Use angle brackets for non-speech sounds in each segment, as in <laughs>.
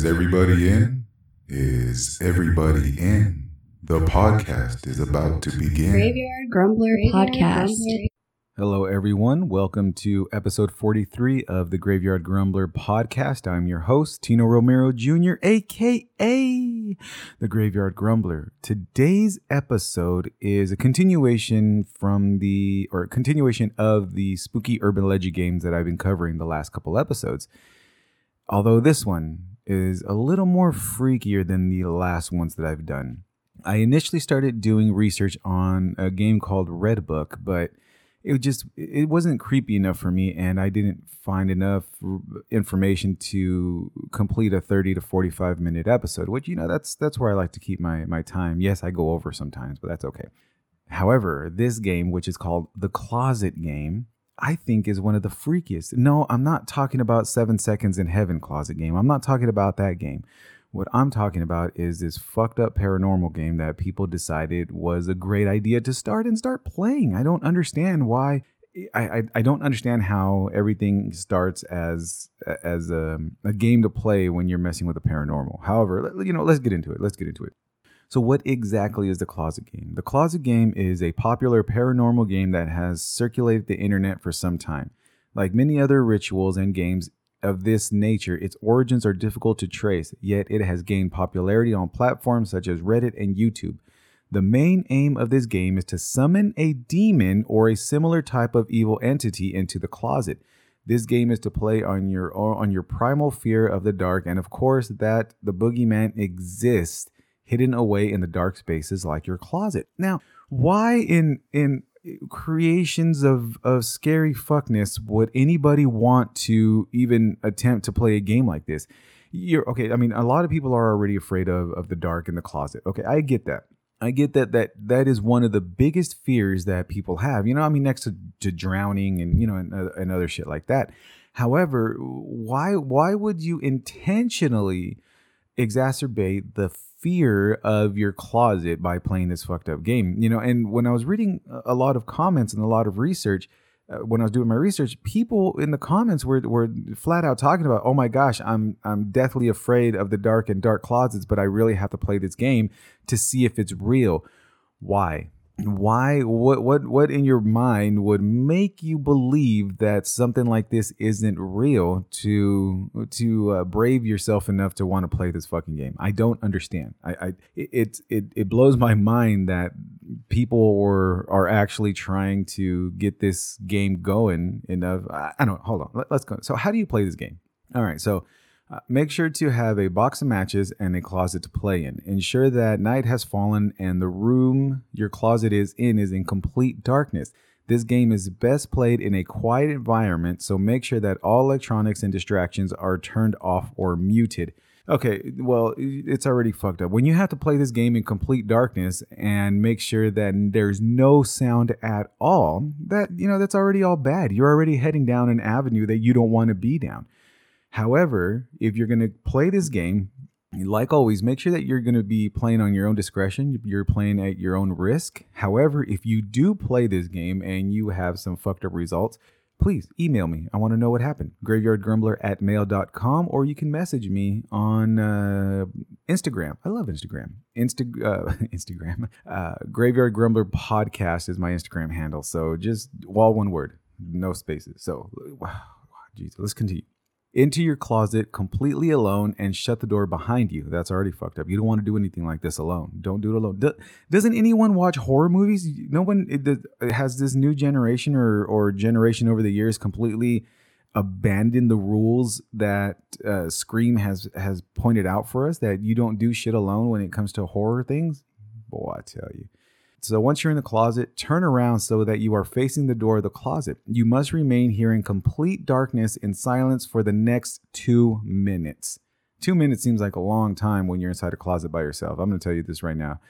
Is everybody in? Is everybody in? The podcast is about to begin. Graveyard Grumbler Podcast. Hello, everyone. Welcome to episode 43 of the Graveyard Grumbler podcast. I'm your host, Tino Romero Jr., aka the Graveyard Grumbler. Today's episode is a continuation from the, or continuation of the spooky urban legend games that I've been covering the last couple episodes. Although this one is a little more freakier than the last ones that I've done. I initially started doing research on a game called Red Book, but it just it wasn't creepy enough for me and i didn't find enough information to complete a 30 to 45 minute episode which you know that's that's where i like to keep my my time yes i go over sometimes but that's okay however this game which is called the closet game i think is one of the freakiest no i'm not talking about seven seconds in heaven closet game i'm not talking about that game what I'm talking about is this fucked up paranormal game that people decided was a great idea to start and start playing. I don't understand why. I, I, I don't understand how everything starts as as a, a game to play when you're messing with the paranormal. However, you know, let's get into it. Let's get into it. So, what exactly is the Closet Game? The Closet Game is a popular paranormal game that has circulated the internet for some time. Like many other rituals and games, of this nature, its origins are difficult to trace, yet it has gained popularity on platforms such as Reddit and YouTube. The main aim of this game is to summon a demon or a similar type of evil entity into the closet. This game is to play on your on your primal fear of the dark and of course that the boogeyman exists hidden away in the dark spaces like your closet. Now, why in in creations of of scary fuckness would anybody want to even attempt to play a game like this? You're okay. I mean, a lot of people are already afraid of of the dark in the closet. Okay, I get that. I get that that that is one of the biggest fears that people have. You know, I mean, next to, to drowning and you know and, uh, and other shit like that. However, why why would you intentionally exacerbate the fear of your closet by playing this fucked up game. You know, and when I was reading a lot of comments and a lot of research, uh, when I was doing my research, people in the comments were were flat out talking about, "Oh my gosh, I'm I'm deathly afraid of the dark and dark closets, but I really have to play this game to see if it's real." Why? Why what what what in your mind would make you believe that something like this isn't real to to uh, brave yourself enough to want to play this fucking game? I don't understand. I i it it it blows my mind that people were are actually trying to get this game going enough. I, I don't hold on Let, let's go. So how do you play this game? All right so uh, make sure to have a box of matches and a closet to play in. Ensure that night has fallen and the room your closet is in is in complete darkness. This game is best played in a quiet environment, so make sure that all electronics and distractions are turned off or muted. Okay, well, it's already fucked up. When you have to play this game in complete darkness and make sure that there's no sound at all, that, you know, that's already all bad. You're already heading down an avenue that you don't want to be down. However, if you're going to play this game, like always, make sure that you're going to be playing on your own discretion. You're playing at your own risk. However, if you do play this game and you have some fucked up results, please email me. I want to know what happened. Graveyardgrumbler at mail.com, or you can message me on uh, Instagram. I love Instagram. Insta, uh, <laughs> Instagram. Uh, Graveyard Grumbler Podcast is my Instagram handle. So just all one word, no spaces. So, <sighs> wow, Jesus, let's continue into your closet completely alone and shut the door behind you. That's already fucked up. You don't want to do anything like this alone. Don't do it alone. Do, doesn't anyone watch horror movies? No one it, it has this new generation or or generation over the years completely abandoned the rules that uh, Scream has has pointed out for us that you don't do shit alone when it comes to horror things. Boy, I tell you. So once you're in the closet, turn around so that you are facing the door of the closet. You must remain here in complete darkness and silence for the next two minutes. Two minutes seems like a long time when you're inside a closet by yourself. I'm going to tell you this right now.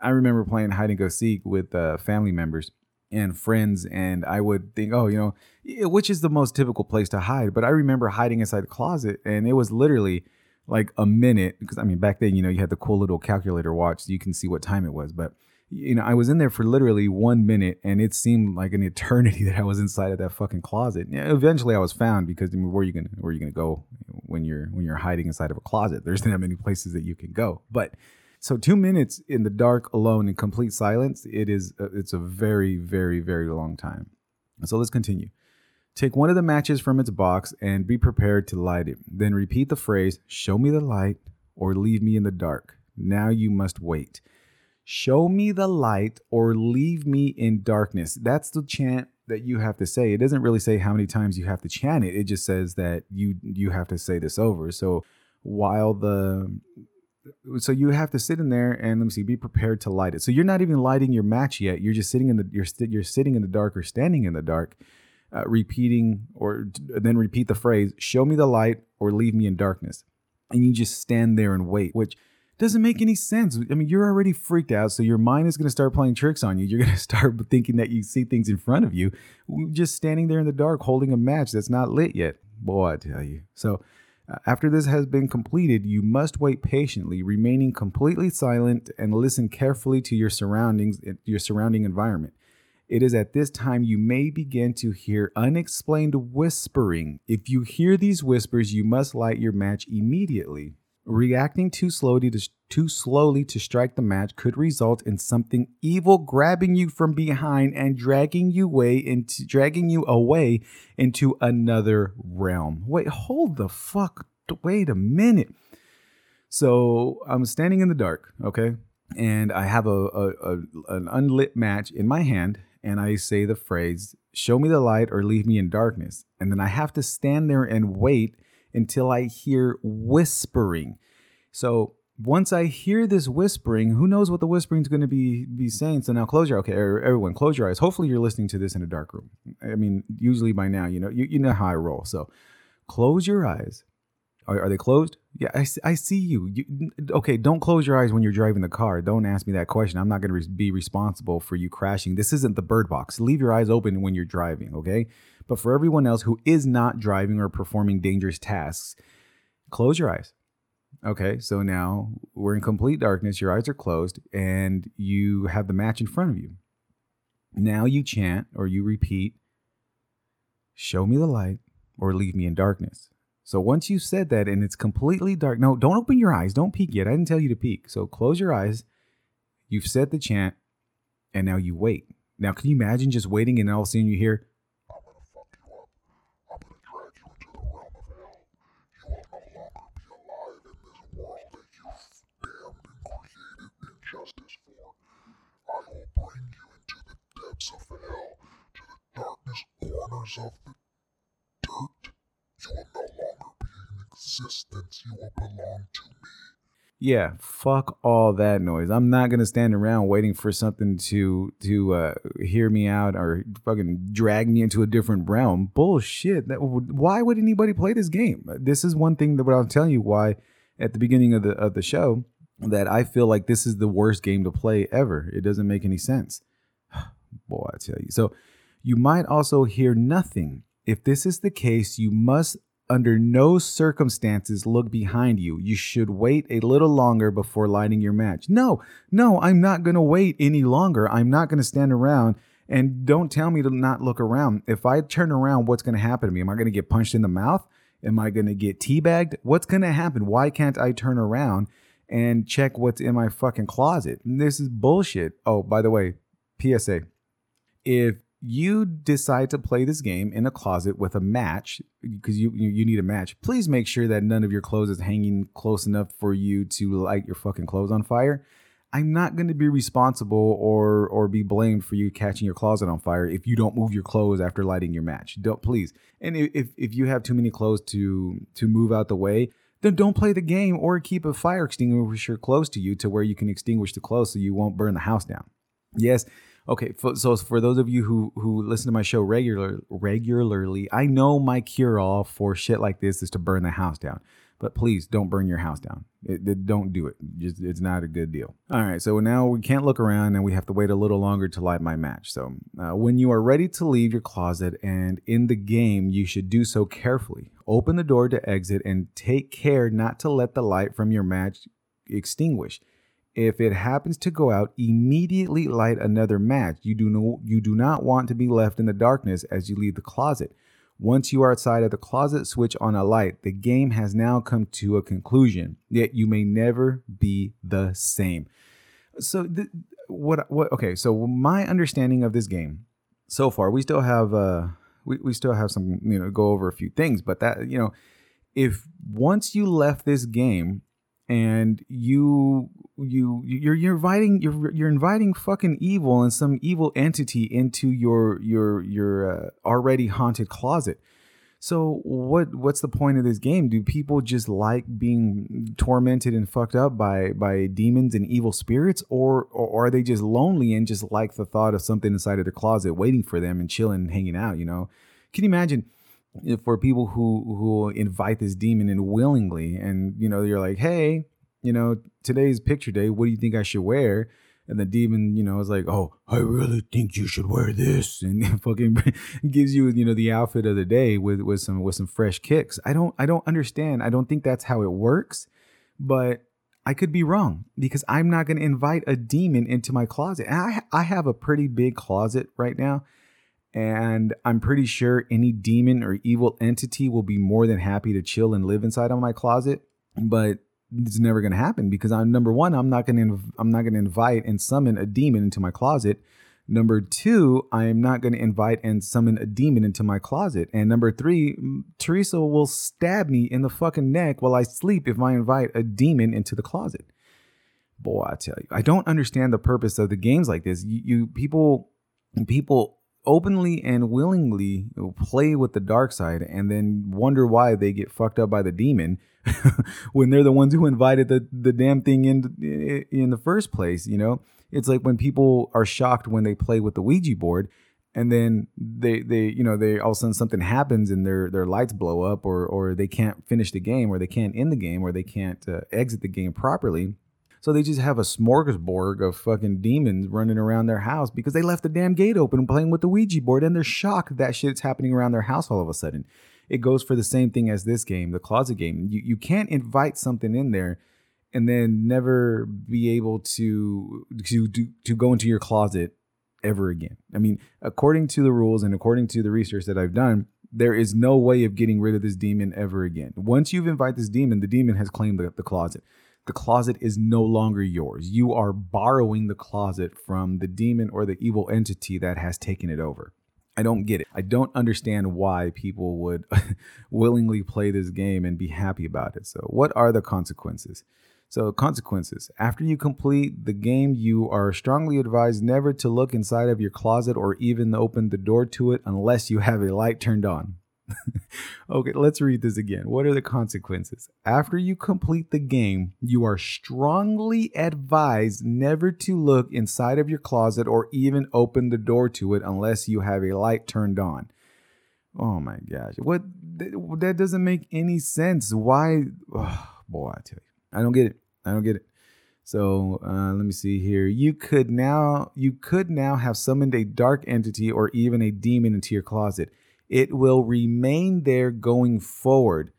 I remember playing hide and go seek with uh, family members and friends, and I would think, oh, you know, which is the most typical place to hide. But I remember hiding inside the closet, and it was literally like a minute because I mean, back then, you know, you had the cool little calculator watch so you can see what time it was. But you know, I was in there for literally one minute, and it seemed like an eternity <laughs> that I was inside of that fucking closet. Eventually, I was found because I mean, where are you gonna where are you gonna go when you're when you're hiding inside of a closet? There's <laughs> not many places that you can go. But so two minutes in the dark, alone, in complete silence, it is it's a very very very long time. So let's continue. Take one of the matches from its box and be prepared to light it. Then repeat the phrase, "Show me the light," or "Leave me in the dark." Now you must wait. Show me the light or leave me in darkness. That's the chant that you have to say. It doesn't really say how many times you have to chant it. It just says that you you have to say this over. So while the so you have to sit in there and let me see, be prepared to light it. So you're not even lighting your match yet. You're just sitting in the you're st- you're sitting in the dark or standing in the dark, uh, repeating or then repeat the phrase, "Show me the light or leave me in darkness," and you just stand there and wait, which doesn't make any sense. I mean, you're already freaked out, so your mind is going to start playing tricks on you. You're going <laughs> to start thinking that you see things in front of you, just standing there in the dark holding a match that's not lit yet. Boy, I tell you. So, uh, after this has been completed, you must wait patiently, remaining completely silent and listen carefully to your surroundings, uh, your surrounding environment. It is at this time you may begin to hear unexplained whispering. If you hear these whispers, you must light your match immediately. Reacting too slowly to too slowly to strike the match could result in something evil grabbing you from behind and dragging you away into dragging you away into another realm. Wait, hold the fuck. Wait a minute. So I'm standing in the dark, okay, and I have a, a, a an unlit match in my hand, and I say the phrase, "Show me the light or leave me in darkness," and then I have to stand there and wait until I hear whispering. So once I hear this whispering, who knows what the whispering is going to be be saying? So now close your okay, er, everyone, close your eyes. Hopefully you're listening to this in a dark room. I mean, usually by now you know you, you know how I roll. So close your eyes. Are, are they closed? Yeah, I, I see you. you. Okay, don't close your eyes when you're driving the car. Don't ask me that question. I'm not going to re- be responsible for you crashing. This isn't the bird box. Leave your eyes open when you're driving. Okay. But for everyone else who is not driving or performing dangerous tasks, close your eyes. Okay, so now we're in complete darkness, your eyes are closed, and you have the match in front of you. Now you chant or you repeat, Show me the light or leave me in darkness. So once you've said that and it's completely dark, no, don't open your eyes, don't peek yet. I didn't tell you to peek. So close your eyes. You've said the chant, and now you wait. Now, can you imagine just waiting and all of a sudden you hear, corners of the dirt. You will no longer be in existence. You will belong to me. Yeah, fuck all that noise. I'm not gonna stand around waiting for something to to uh, hear me out or fucking drag me into a different realm. Bullshit. That why would anybody play this game? This is one thing that I'm telling you why at the beginning of the of the show that I feel like this is the worst game to play ever. It doesn't make any sense. <sighs> Boy, I tell you. So you might also hear nothing. If this is the case, you must under no circumstances look behind you. You should wait a little longer before lighting your match. No, no, I'm not going to wait any longer. I'm not going to stand around and don't tell me to not look around. If I turn around, what's going to happen to me? Am I going to get punched in the mouth? Am I going to get teabagged? What's going to happen? Why can't I turn around and check what's in my fucking closet? This is bullshit. Oh, by the way, PSA. If you decide to play this game in a closet with a match because you you need a match please make sure that none of your clothes is hanging close enough for you to light your fucking clothes on fire. I'm not going to be responsible or or be blamed for you catching your closet on fire if you don't move your clothes after lighting your match. Don't please. And if if you have too many clothes to to move out the way then don't play the game or keep a fire extinguisher close to you to where you can extinguish the clothes so you won't burn the house down. Yes Okay, so for those of you who who listen to my show regular regularly, I know my cure all for shit like this is to burn the house down. But please don't burn your house down. It, it, don't do it. Just, it's not a good deal. All right, so now we can't look around and we have to wait a little longer to light my match. So uh, when you are ready to leave your closet and in the game, you should do so carefully. Open the door to exit and take care not to let the light from your match extinguish. If it happens to go out, immediately light another match. You do no, you do not want to be left in the darkness as you leave the closet. Once you are outside of the closet, switch on a light. The game has now come to a conclusion, yet you may never be the same. So, th- what, what, okay, so my understanding of this game so far, we still have, uh, we, we still have some, you know, go over a few things, but that, you know, if once you left this game and you you you're you're inviting you're you're inviting fucking evil and some evil entity into your your your uh, already haunted closet. So what what's the point of this game? Do people just like being tormented and fucked up by by demons and evil spirits, or or are they just lonely and just like the thought of something inside of their closet waiting for them and chilling, and hanging out? You know, can you imagine? for people who who invite this demon in willingly and you know you're like hey you know today's picture day what do you think i should wear? And the demon you know is like oh i really think you should wear this. <laughs> And fucking <laughs> gives you you know the outfit of the day with with some with some fresh kicks. I don't i don't understand. I don't think that's how it works but i could be wrong because i'm not going to invite a demon into my closet. And i i have a pretty big closet right now and I'm pretty sure any demon or evil entity will be more than happy to chill and live inside of my closet. But it's never going to happen because I'm number one. I'm not going to. I'm not going to invite and summon a demon into my closet. Number two, I am not going to invite and summon a demon into my closet. And number three, Teresa will stab me in the fucking neck while I sleep if I invite a demon into the closet. Boy, I tell you, I don't understand the purpose of the games like this. You, you people, people openly and willingly play with the dark side and then wonder why they get fucked up by the demon <laughs> when they're the ones who invited the, the damn thing in in the first place you know? It's like when people are shocked when they play with the ouija board and then they they you know they all of a sudden something happens and their their lights blow up or or they can't finish the game or they can't end the game or they can't uh, exit the game properly so they just have a smorgasbord of fucking demons running around their house because they left the damn gate open playing with the Ouija board and they're shocked that shit's happening around their house all of a sudden. It goes for the same thing as this game, the closet game. You, you can't invite something in there and then never be able to to to, to go into your closet ever again. I mean, according to the rules and according to the research that I've done, there is no way of getting rid of this demon ever again. Once you've invited this demon, the demon has claimed the, the closet the closet is no longer yours. You are borrowing the closet from the demon or the evil entity that has taken it over. I don't get it. I don't understand why people would <laughs> willingly play this game and be happy about it. So, what are the consequences? So, consequences. After you complete the game, you are strongly advised never to look inside of your closet or even open the door to it unless you have a light turned on. <laughs> okay, let's read this again. What are the consequences? After you complete the game, you are strongly advised never to look inside of your closet or even open the door to it unless you have a light turned on. Oh my gosh. What that doesn't make any sense. Why oh, boy, I tell you. I don't get it. I don't get it. So uh, let me see here. You could now you could now have summoned a dark entity or even a demon into your closet it will remain there going forward.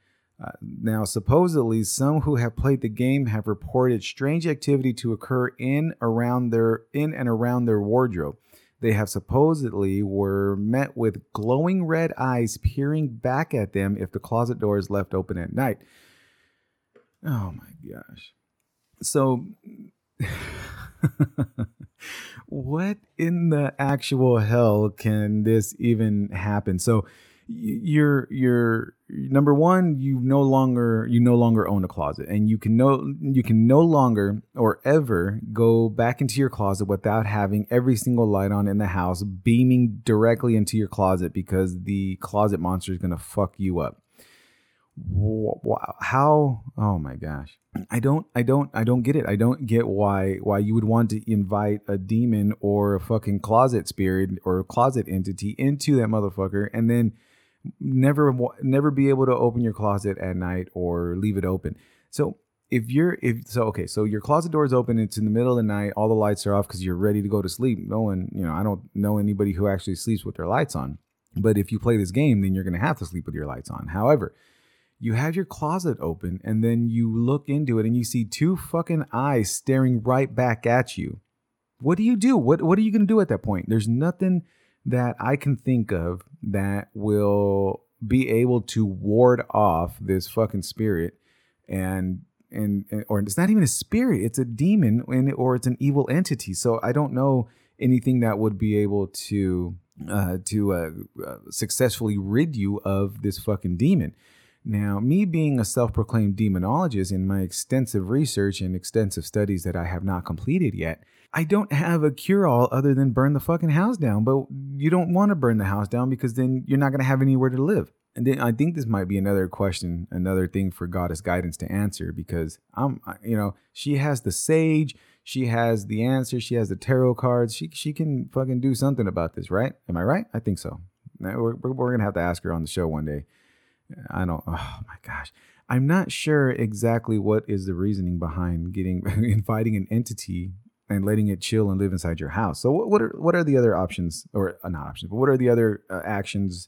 Uh, now, supposedly, some who have played the game have reported strange activity to occur in around their in and around their wardrobe. They have supposedly were met with glowing red eyes peering back at them if the closet door is left open at night. Oh my gosh. So <laughs> <laughs> what in the actual hell can this even happen? So you're you're number one you no longer you no longer own a closet and you can no you can no longer or ever go back into your closet without having every single light on in the house beaming directly into your closet because the closet monster is going to fuck you up how oh my gosh. I don't i don't i don't get it. I don't get why why you would want to invite a demon or a fucking closet spirit or a closet entity into that motherfucker and then never never be able to open your closet at night or leave it open. So if you're if so okay so your closet door is open it's in the middle of the night all the lights are off because you're ready to go to sleep. No one you know i don't know anybody who actually sleeps with their lights on. But if you play this game then you're going to have to sleep with your lights on. However you have your closet open and then you look into it and you see two fucking eyes staring right back at you. What do you do? What what are you going to do at that point? There's nothing that I can think of that will be able to ward off this fucking spirit and and, or it's not even a spirit, it's a demon or it's an evil entity. So I don't know anything that would be able to uh, to uh, uh, successfully rid you of this fucking demon. Now, me being a self proclaimed demonologist in my extensive research and extensive studies that I have not completed yet, I don't have a cure all other than burn the fucking house down. But you don't want to burn the house down because then you're not going to have anywhere to live. And then I think this might be another question, another thing for goddess guidance to answer because I'm, you know, she has the sage, she has the answer, she has the tarot cards. She she can fucking do something about this, right? Am I right? I think so. We're, we're gonna have to ask her on the show one day. I don't. Oh my gosh, I'm not sure exactly what is the reasoning behind getting <laughs> inviting an entity and letting it chill and live inside your house. So what, what are what are the other options, or uh, not options, but what are the other uh, actions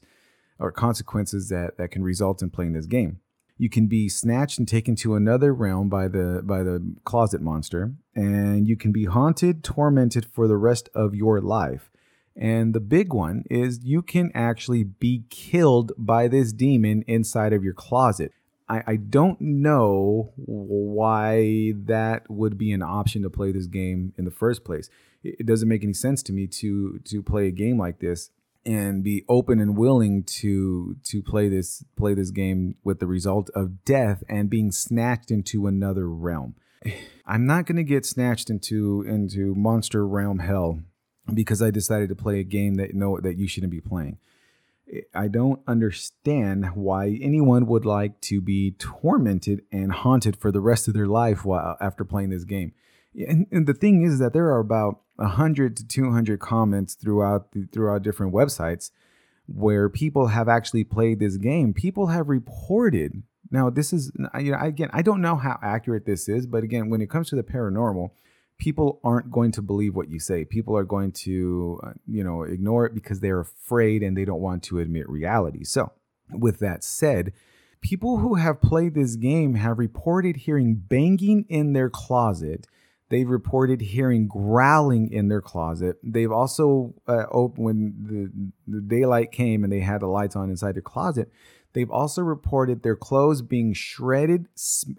or consequences that that can result in playing this game? You can be snatched and taken to another realm by the by the closet monster, and you can be haunted, tormented for the rest of your life. And the big one is you can actually be killed by this demon inside of your closet. I, I don't know why that would be an option to play this game in the first place. It, it doesn't make any sense to me to to play a game like this and be open and willing to to play this play this game with the result of death and being snatched into another realm. <sighs> I'm not going to get snatched into into monster realm hell because I decided to play a game that know that you shouldn't be playing. I don't understand why anyone would like to be tormented and haunted for the rest of their life while after playing this game. And, and the thing is that there are about 100 to 200 comments throughout the, throughout different websites where people have actually played this game. People have reported. Now, this is you know again, I don't know how accurate this is, but again, when it comes to the paranormal, people aren't going to believe what you say. People are going to, uh, you know, ignore it because they're afraid and they don't want to admit reality. So, with that said, people who have played this game have reported hearing banging in their closet. They've reported hearing growling in their closet. They've also, uh, when the, the daylight came and they had the lights on inside their closet, They've also reported their clothes being shredded,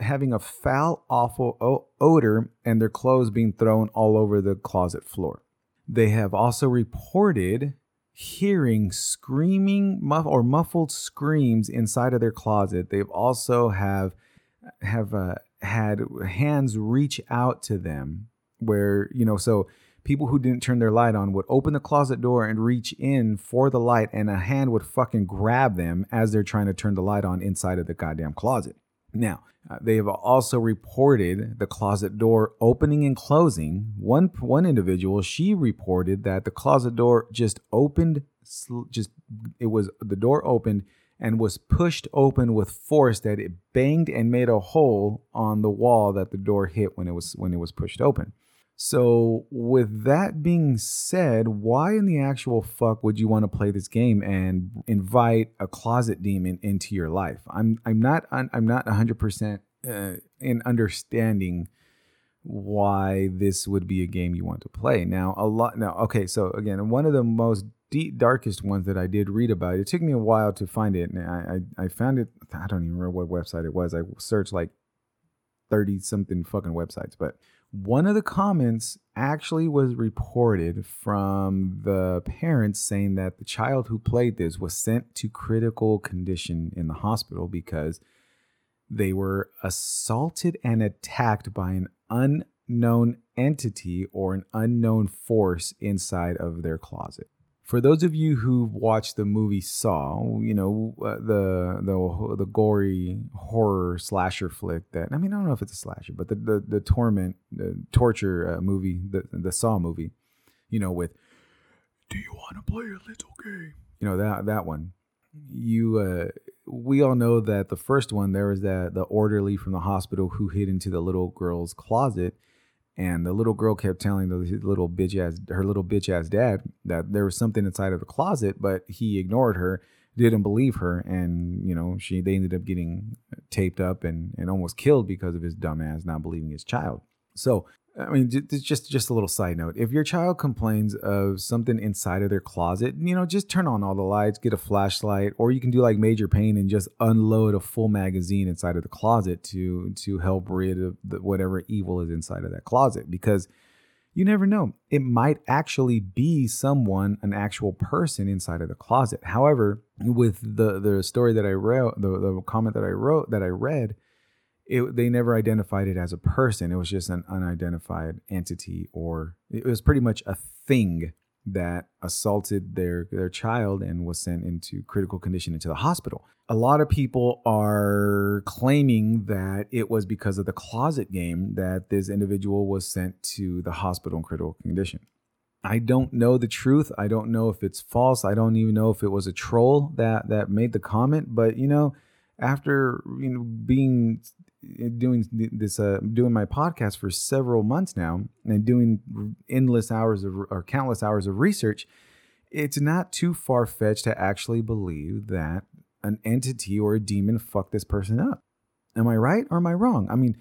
having a foul, awful odor, and their clothes being thrown all over the closet floor. They have also reported hearing screaming muff or muffled screams inside of their closet. They've also have have uh, had hands reach out to them where you know so people who didn't turn their light on would open the closet door and reach in for the light, and a hand would fucking grab them as they're trying to turn the light on inside of the goddamn closet. Now, uh, they have also reported the closet door opening and closing. One one individual, she reported that the closet door just opened, just it was the door opened and was pushed open with force that it banged and made a hole on the wall that the door hit when it was when it was pushed open. So, with that being said, why in the actual fuck would you want to play this game and invite a closet demon into your life? I'm I'm not I'm not 100% uh, in understanding why this would be a game you want to play. Now, a lot now okay, so again, one of the most deep, darkest ones that I did read about. It took me a while to find it, and I, I I found it. I don't even remember what website it was. I searched like 30 something fucking websites, but one of the comments actually was reported from the parents saying that the child who played this was sent to critical condition in the hospital because they were assaulted and attacked by an unknown entity or an unknown force inside of their closet for those of you who watched the movie Saw, you know uh, the the the gory horror slasher flick that I mean I don't know if it's a slasher, but the the, the torment the torture uh, movie the the Saw movie, you know with Do you want to play a little game? You know that that one. You uh, we all know that the first one there was that the orderly from the hospital who hid into the little girl's closet and the little girl kept telling the little bitch ass her little bitch ass dad that there was something inside of the closet, but he ignored her. didn't believe her, and you know she they ended up getting taped up and and almost killed because of his dumbass not believing his child. So I mean, just just a little side note. If your child complains of something inside of their closet, you know, just turn on all the lights, get a flashlight, or you can do like Major Payne and just unload a full magazine inside of the closet to to help rid of the, whatever evil is inside of that closet. Because you never know, it might actually be someone, an actual person inside of the closet. However, with the the story that I wrote, the the comment that I wrote that I read it, they never identified it as a person. It was just an unidentified entity, or it was pretty much a thing that assaulted their their child and was sent into critical condition into the hospital. A lot of people are claiming that it was because of the closet game that this individual was sent to the hospital in critical condition. I don't know the truth. I don't know if it's false. I don't even know if it was a troll that that made the comment, but you know, after you know being doing this uh, doing my podcast for several months now and doing endless hours of or countless hours of research it's not too far fetched to actually believe that an entity or a demon fucked this person up. Am i right or am i wrong? I mean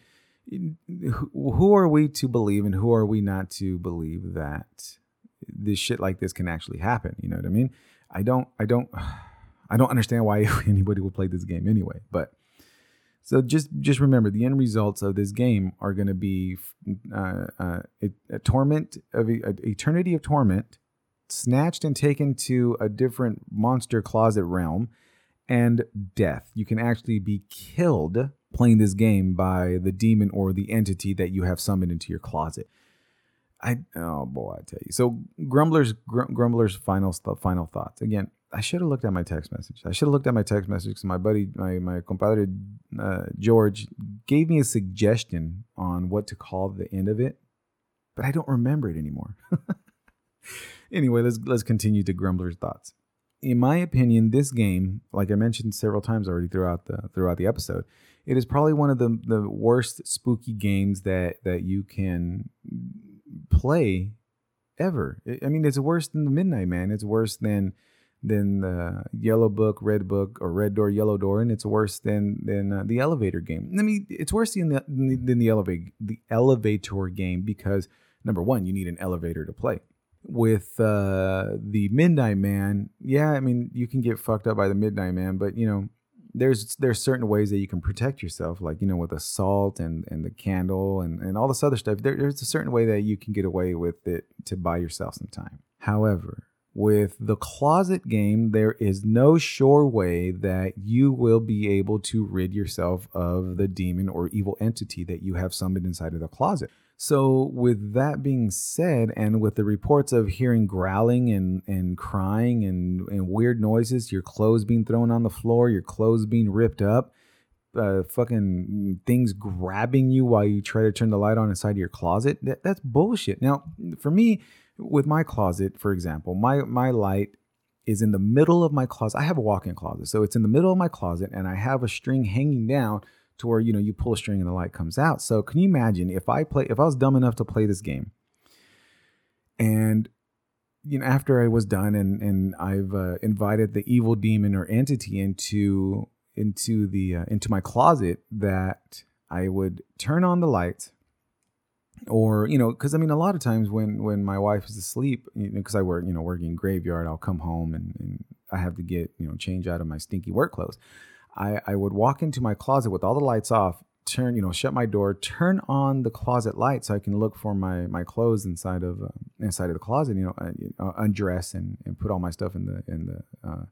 who are we to believe and who are we not to believe that this shit like this can actually happen? You know what i mean? I don't i don't <sighs> i don't understand why <laughs> anybody would play this game anyway but so just just remember the end results of this game are going to be uh, uh, a, a, torment of a, eternity of torment, snatched and taken to a different monster closet realm, and death. You can actually be killed playing this game by the demon or the entity that you have summoned into your closet. I oh boy, I tell you. So Grumbler's Gr- Grumbler's final final thoughts again. I should have looked at my text message. I should have looked at my text message because my buddy, my my compadre uh, George, gave me a suggestion on what to call the end of it, but I don't remember it anymore. <laughs> anyway, let's let's continue to Grumbler's thoughts. In my opinion, this game, like I mentioned several times already throughout the throughout the episode, it is probably one of the the worst spooky games that that you can play ever. I mean, it's worse than the Midnight Man. It's worse than than the Yellow Book, Red Book, or Red Door, Yellow Door, and it's worse than than uh, the Elevator game. I mean, it's worse than the than the elevator the Elevator game because number one, you need an elevator to play. With uh, the Midnight Man, yeah, I mean, you can get fucked up by the Midnight Man, but you know, there's there's certain ways that you can protect yourself, like you know, with salt and and the candle and and all this other stuff. There, there's a certain way that you can get away with it to buy yourself some time. However, with the closet game, there is no sure way that you will be able to rid yourself of the demon or evil entity that you have summoned inside of the closet. So, with that being said, and with the reports of hearing growling and, and crying and, and weird noises, your clothes being thrown on the floor, your clothes being ripped up, uh, fucking things grabbing you while you try to turn the light on inside your closet, that, that's bullshit. Now, for me, with my closet, for example, my my light is in the middle of my closet. I have a walk-in closet, so it's in the middle of my closet, and I have a string hanging down to where you know you pull a string and the light comes out. So can you imagine if I play if I was dumb enough to play this game, and you know after I was done and and I've uh, invited the evil demon or entity into into the uh, into my closet that I would turn on the light or you know because i mean a lot of times when when my wife is asleep because you know, i work you know working in graveyard i'll come home and, and i have to get you know change out of my stinky work clothes. I i would walk into my closet with all the lights off turn you know shut my door turn on the closet light so i can look for my my clothes inside of uh, inside of the closet you know uh, undress and and put all my stuff in the in the uh,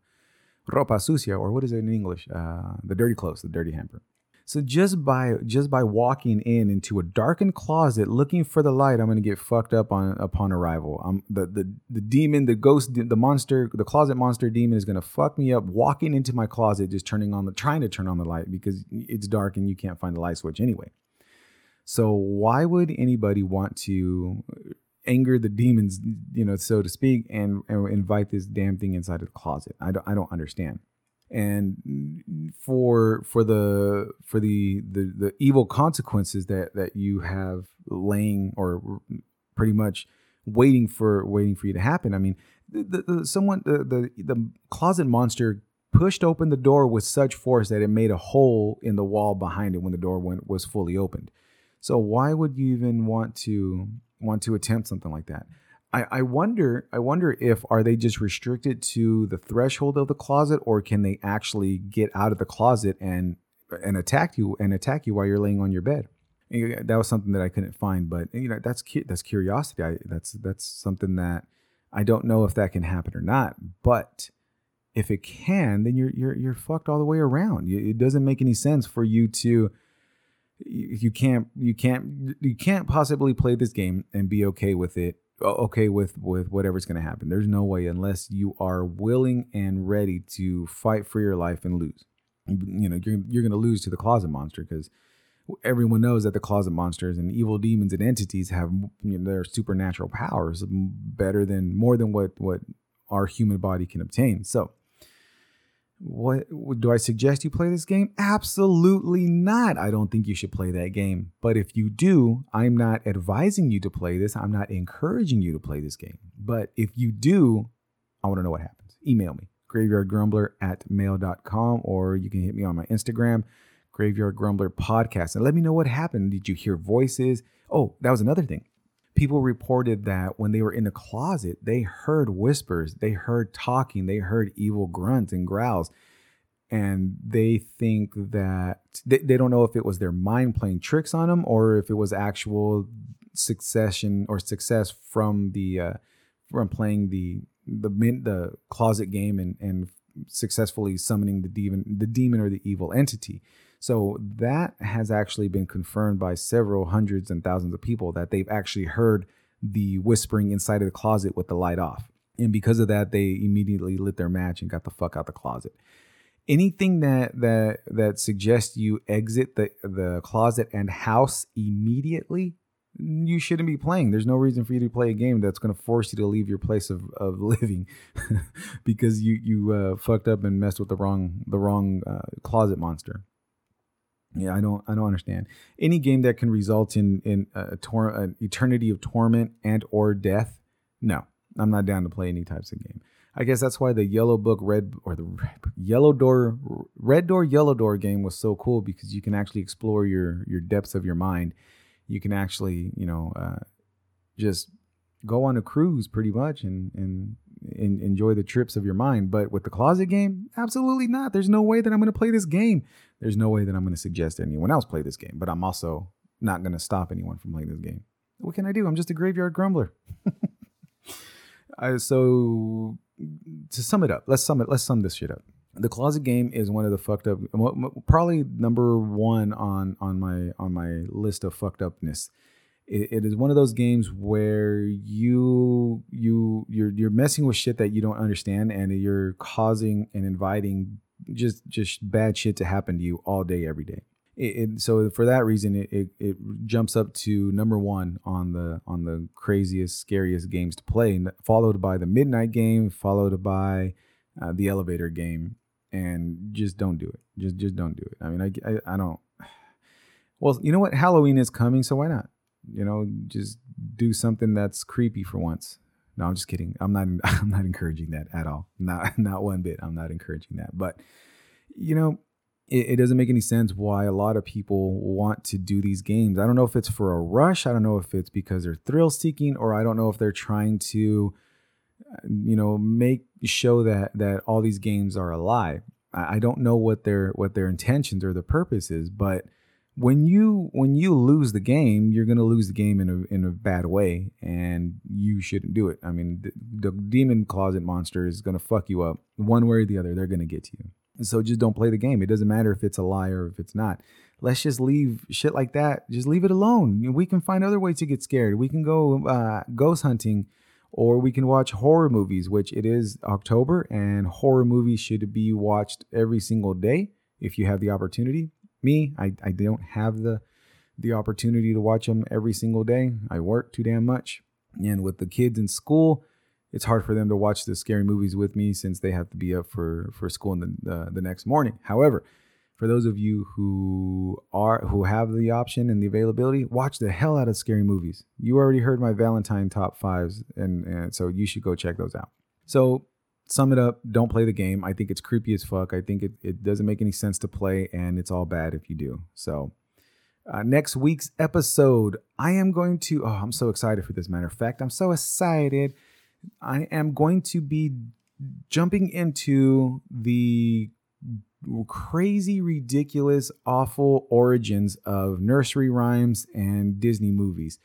ropa sucia or what is it in english? Uh, the dirty clothes the dirty hamper so just by just by walking in into a darkened closet looking for the light, I'm gonna get fucked up on upon arrival. I'm the the the demon, the ghost, the monster, the closet monster demon is gonna fuck me up walking into my closet, just turning on the trying to turn on the light because it's dark and you can't find the light switch anyway. So why would anybody want to anger the demons, you know, so to speak, and, and invite this damn thing inside of the closet? I don't I don't understand and for for the for the, the the evil consequences that that you have laying or pretty much waiting for waiting for you to happen i mean the, the, someone the, the the closet monster pushed open the door with such force that it made a hole in the wall behind it when the door went was fully opened. So why would you even want to want to attempt something like that? I, I wonder I wonder if are they just restricted to the threshold of the closet or can they actually get out of the closet and and attack you and attack you while you're laying on your bed? That was something that I couldn't find, but you know that's that's curiosity. I, that's that's something that I don't know if that can happen or not. But if it can, then you're you're you're fucked all the way around. It doesn't make any sense for you to you can't you can't you can't possibly play this game and be okay with it okay with with whatever's going to happen. There's no way unless you are willing and ready to fight for your life and lose. You know you're, you're going to lose to the closet monster because everyone knows that the closet monsters and evil demons and entities have you know, their supernatural powers better than more than what what our human body can obtain. So what do I suggest you play this game? Absolutely not. I don't think you should play that game. But if you do, I'm not advising you to play this. I'm not encouraging you to play this game. But if you do, I want to know what happens. Email me, graveyardgrumbler at mail.com, or you can hit me on my Instagram, Graveyard Grumbler Podcast, and let me know what happened. Did you hear voices? Oh, that was another thing people reported that when they were in the closet, they heard whispers, they heard talking, they heard evil grunts and growls. And they think that they, they don't know if it was their mind playing tricks on them or if it was actual succession or success from the uh, from playing the the the closet game and and successfully summoning the demon the demon or the evil entity. So that has actually been confirmed by several hundreds and thousands of people that they've actually heard the whispering inside of the closet with the light off. And because of that, they immediately lit their match and got the fuck out the closet. Anything that that that suggests you exit the the closet and house immediately, you shouldn't be playing. There's no reason for you to play a game that's going to force you to leave your place of, of <laughs> living because you you uh, fucked up and messed with the wrong the wrong uh, closet monster. Yeah, I don't I don't understand. Any game that can result in in a tor- an eternity of torment and or death, no. I'm not down to play any types of game. I guess that's why the Yellow Book Red or the red, Yellow Door Red Door Yellow Door game was so cool because you can actually explore your your depths of your mind. You can actually, you know, uh, just go on a cruise pretty much and and and enjoy the trips of your mind. But with the closet game, absolutely not. There's no way that I'm going to play this game. There's no way that I'm going to suggest anyone else play this game. But I'm also not going to stop anyone from playing this game. What can I do? I'm just a graveyard grumbler. <laughs> Uh, so to sum it up, let's sum it. Let's sum this shit up. The closet game is one of the fucked up, probably number one on on my on my list of fucked upness it, it is one of those games where you you you're you're messing with shit that you don't understand and you're causing and inviting just just bad shit to happen to you all day every day. It, so for that reason it, it, it jumps up to number one on the on the craziest scariest games to play followed by the midnight game followed by uh, the elevator game and just don't do it. Just just don't do it. I mean I, I i don't <sighs> well you know what? Halloween is coming so why not you know, just do something that's creepy for once. No, I'm just kidding. I'm not. <laughs> I'm not encouraging that at all. Not <laughs> not one bit. I'm not encouraging that. But you know, it, it, doesn't make any sense why a lot of people want to do these games. I don't know if it's for a rush. I don't know if it's because they're thrill seeking, or I don't know if they're trying to, uh, you know, make show that that all these games are a lie. I, I don't know what their what their intentions or the purpose is, but when you when you lose the game, you're gonna lose the game in a in a bad way, and you shouldn't do it. I mean, the, the demon closet monster is gonna fuck you up one way or the other. They're gonna get to you. So just don't play the game. It doesn't matter if it's a lie or if it's not. Let's just leave shit like that. Just leave it alone. We can find other ways to get scared. We can go uh, ghost hunting, or we can watch horror movies. Which it is October, and horror movies should be watched every single day if you have the opportunity me, I, I don't have the the opportunity to watch them every single day. I work too damn much. And with the kids in school, it's hard for them to watch the scary movies with me since they have to be up for, for school in the, uh, the next morning. However, for those of you who are who have the option and the availability, watch the hell out of scary movies. You already heard my Valentine top fives, and, and so you should go check those out. So sum it up, don't play the game. I think it's creepy as fuck. I think it, it doesn't make any sense to play, and it's all bad if you do. So, uh, next week's episode, I am going to. Oh, I'm so excited for this. Matter of fact, I'm so excited. I am going to be jumping into the crazy, ridiculous, awful origins of nursery rhymes and Disney movies.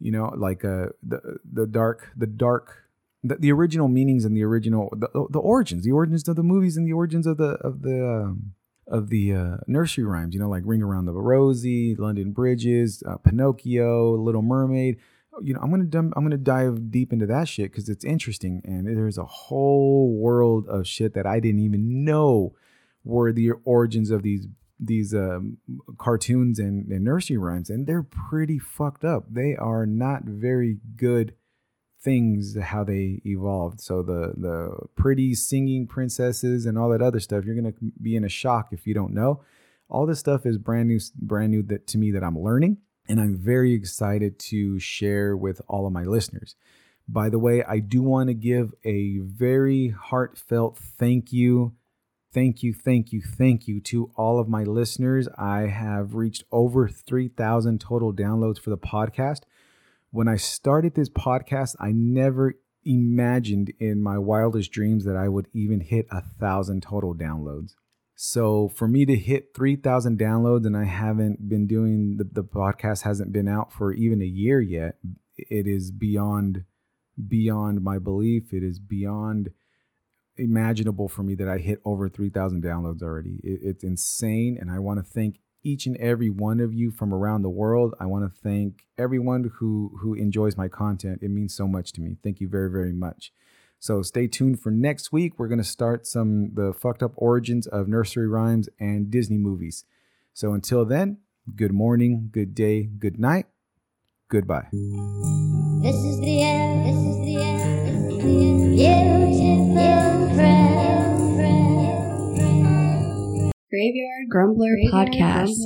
You know, like uh, the the dark, the dark the, the original meanings and the original the, the origins the origins of the movies and the origins of the of the um, of the uh, nursery rhymes you know like ring around the rosie london bridges uh, pinocchio little mermaid. You know i'm gonna dumb, i'm gonna dive deep into that shit because it's interesting and there's a whole world of shit that i didn't even know were the origins of these these um, cartoons and, and nursery rhymes and they're pretty fucked up. They are not very good things how they evolved. So the the pretty singing princesses and all that other stuff, you're gonna be in a shock if you don't know. All this stuff is brand new, brand new that to me that I'm learning, and I'm very excited to share with all of my listeners. By the way, I do want to give a very heartfelt thank you. Thank you, thank you, thank you to all of my listeners. I have reached over 3,000 total downloads for the podcast when I started this podcast, I never imagined in my wildest dreams that I would even hit a thousand total downloads. So for me to hit 3,000 downloads and I haven't been doing the, the podcast hasn't been out for even a year yet, it is beyond beyond my belief. It is beyond imaginable for me that I hit over 3,000 downloads already. It, it's insane. And I want to thank each and every one of you from around the world. I want to thank everyone who who enjoys my content. It means so much to me. Thank you very very much. So stay tuned for next week. We're going to start some the fucked up origins of nursery rhymes and Disney movies. So until then, good morning, good day, good night. Goodbye. This is the end. This is the end. Beautiful friend. Graveyard Grumbler Podcast.